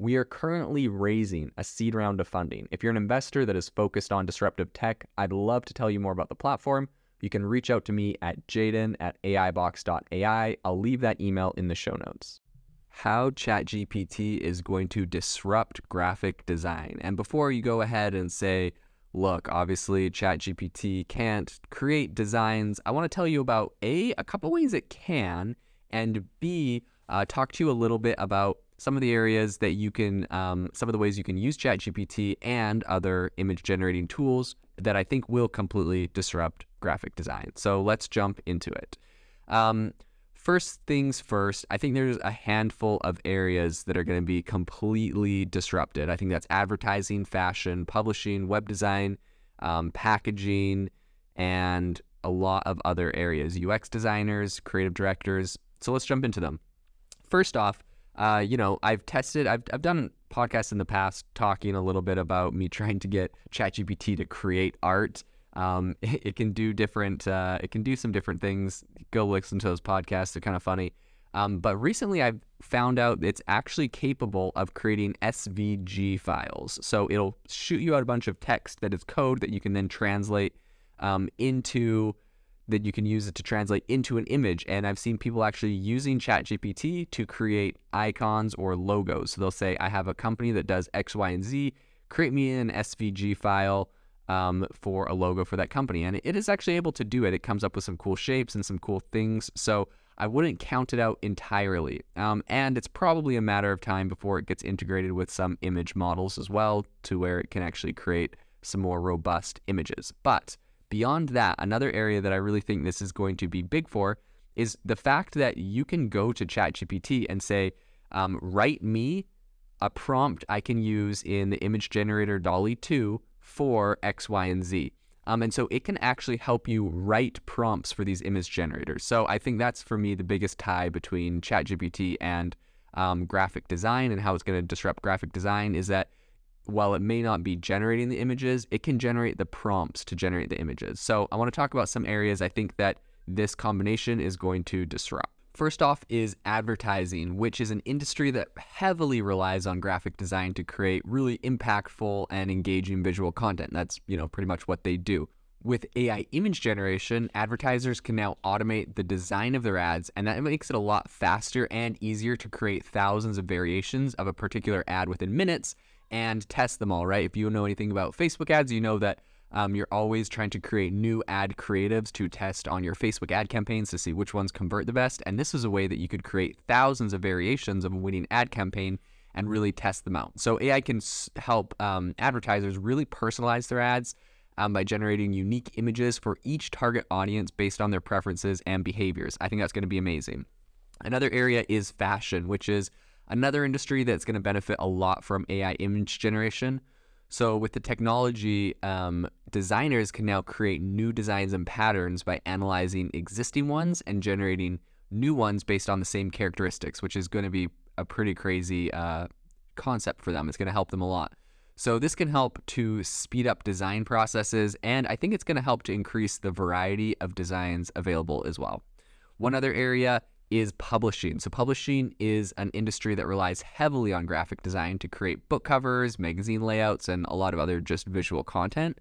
we are currently raising a seed round of funding. If you're an investor that is focused on disruptive tech, I'd love to tell you more about the platform. You can reach out to me at jaeden at aibox.ai. I'll leave that email in the show notes. How ChatGPT is going to disrupt graphic design. And before you go ahead and say, look, obviously ChatGPT can't create designs, I want to tell you about A, a couple ways it can, and B, uh, talk to you a little bit about some of the areas that you can, um, some of the ways you can use ChatGPT and other image generating tools that I think will completely disrupt graphic design. So let's jump into it. Um, first things first, I think there's a handful of areas that are going to be completely disrupted. I think that's advertising, fashion, publishing, web design, um, packaging, and a lot of other areas UX designers, creative directors. So let's jump into them. First off, uh, you know, I've tested, I've, I've done podcasts in the past talking a little bit about me trying to get ChatGPT to create art. Um, it, it, can do different, uh, it can do some different things. Go listen to those podcasts; they're kind of funny. Um, but recently, I've found out it's actually capable of creating SVG files. So it'll shoot you out a bunch of text that is code that you can then translate um, into that you can use it to translate into an image. And I've seen people actually using ChatGPT to create icons or logos. So they'll say, I have a company that does X, Y, and Z. Create me an SVG file um, for a logo for that company. And it is actually able to do it. It comes up with some cool shapes and some cool things. So I wouldn't count it out entirely. Um, and it's probably a matter of time before it gets integrated with some image models as well to where it can actually create some more robust images. But Beyond that, another area that I really think this is going to be big for is the fact that you can go to ChatGPT and say, um, write me a prompt I can use in the image generator DALL-E 2 for X, Y, and Z. Um, and so it can actually help you write prompts for these image generators. So I think that's for me the biggest tie between ChatGPT and um, graphic design and how it's going to disrupt graphic design is that while it may not be generating the images, it can generate the prompts to generate the images. So I want to talk about some areas I think that this combination is going to disrupt. First off is advertising, which is an industry that heavily relies on graphic design to create really impactful and engaging visual content. That's, you know, pretty much what they do. With AI image generation, advertisers can now automate the design of their ads, and that makes it a lot faster and easier to create thousands of variations of a particular ad within minutes and test them all, right? If you know anything about Facebook ads, you know that um, you're always trying to create new ad creatives to test on your Facebook ad campaigns to see which ones convert the best. And this is a way that you could create thousands of variations of a winning ad campaign and really test them out. So AI can help um, advertisers really personalize their ads um, by generating unique images for each target audience based on their preferences and behaviors. I think that's going to be amazing. Another area is fashion, which is Another industry that's going to benefit a lot from AI image generation. So, with the technology, um, designers can now create new designs and patterns by analyzing existing ones and generating new ones based on the same characteristics, which is going to be a pretty crazy uh, concept for them. It's going to help them a lot. So, this can help to speed up design processes, and I think it's going to help to increase the variety of designs available as well. One other area is publishing. So, publishing is an industry that relies heavily on graphic design to create book covers, magazine layouts, and a lot of other just visual content.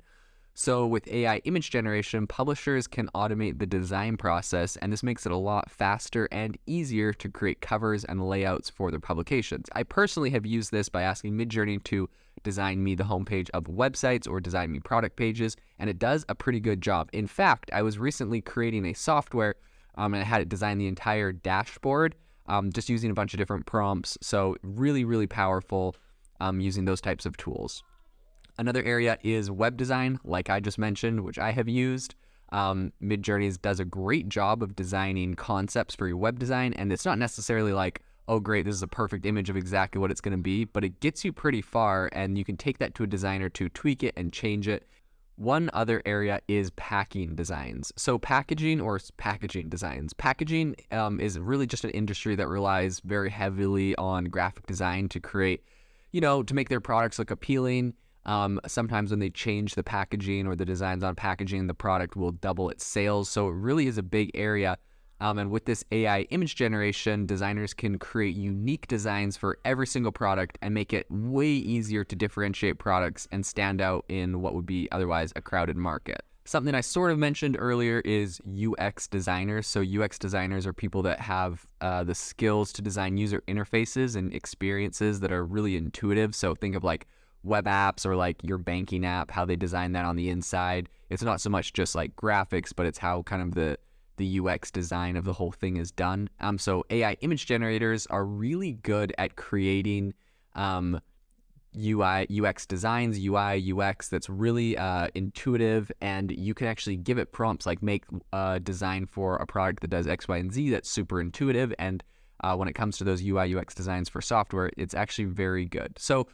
So, with AI image generation, publishers can automate the design process, and this makes it a lot faster and easier to create covers and layouts for their publications. I personally have used this by asking Midjourney to design me the homepage of websites or design me product pages, and it does a pretty good job. In fact, I was recently creating a software um, and I had it design the entire dashboard um, just using a bunch of different prompts. So, really, really powerful um, using those types of tools. Another area is web design, like I just mentioned, which I have used. Um, Midjourneys does a great job of designing concepts for your web design, and it's not necessarily like, oh, great, this is a perfect image of exactly what it's going to be, but it gets you pretty far, and you can take that to a designer to tweak it and change it. One other area is packing designs. So, packaging or packaging designs. Packaging um, is really just an industry that relies very heavily on graphic design to create, you know, to make their products look appealing. Um, sometimes when they change the packaging or the designs on packaging, the product will double its sales. So, it really is a big area um, and with this AI image generation, designers can create unique designs for every single product and make it way easier to differentiate products and stand out in what would be otherwise a crowded market. Something I sort of mentioned earlier is UX designers. So, UX designers are people that have uh, the skills to design user interfaces and experiences that are really intuitive. So, think of like web apps or like your banking app, how they design that on the inside. It's not so much just like graphics, but it's how kind of the the UX design of the whole thing is done. Um, so AI image generators are really good at creating um, UI UX designs, UI UX that's really uh, intuitive, and you can actually give it prompts like make a design for a product that does X, Y, and Z that's super intuitive. And uh, when it comes to those UI UX designs for software, it's actually very good. So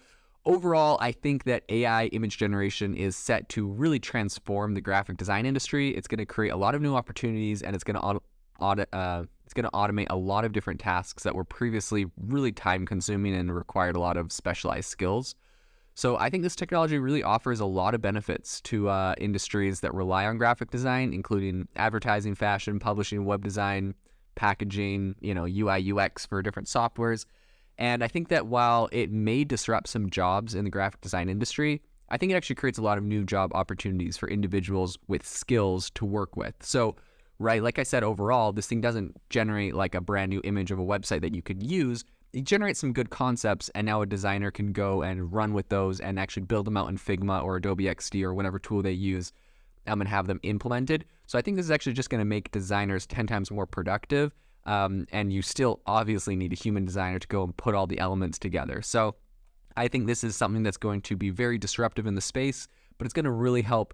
Overall, I think that AI image generation is set to really transform the graphic design industry. It's going to create a lot of new opportunities, and it's going to uh, it's going to automate a lot of different tasks that were previously really time consuming and required a lot of specialized skills. So I think this technology really offers a lot of benefits to uh, industries that rely on graphic design, including advertising, fashion, publishing, web design, packaging, you know, UI, UX for different softwares. And I think that while it may disrupt some jobs in the graphic design industry, I think it actually creates a lot of new job opportunities for individuals with skills to work with. So, right, like I said, overall, this thing doesn't generate like a brand new image of a website that you could use. It generates some good concepts, and now a designer can go and run with those and actually build them out in Figma or Adobe XD or whatever tool they use um, and have them implemented. So I think this is actually just going to make designers 10 times more productive um, and you still obviously need a human designer to go and put all the elements together. So I think this is something that's going to be very disruptive in the space, but it's going to really help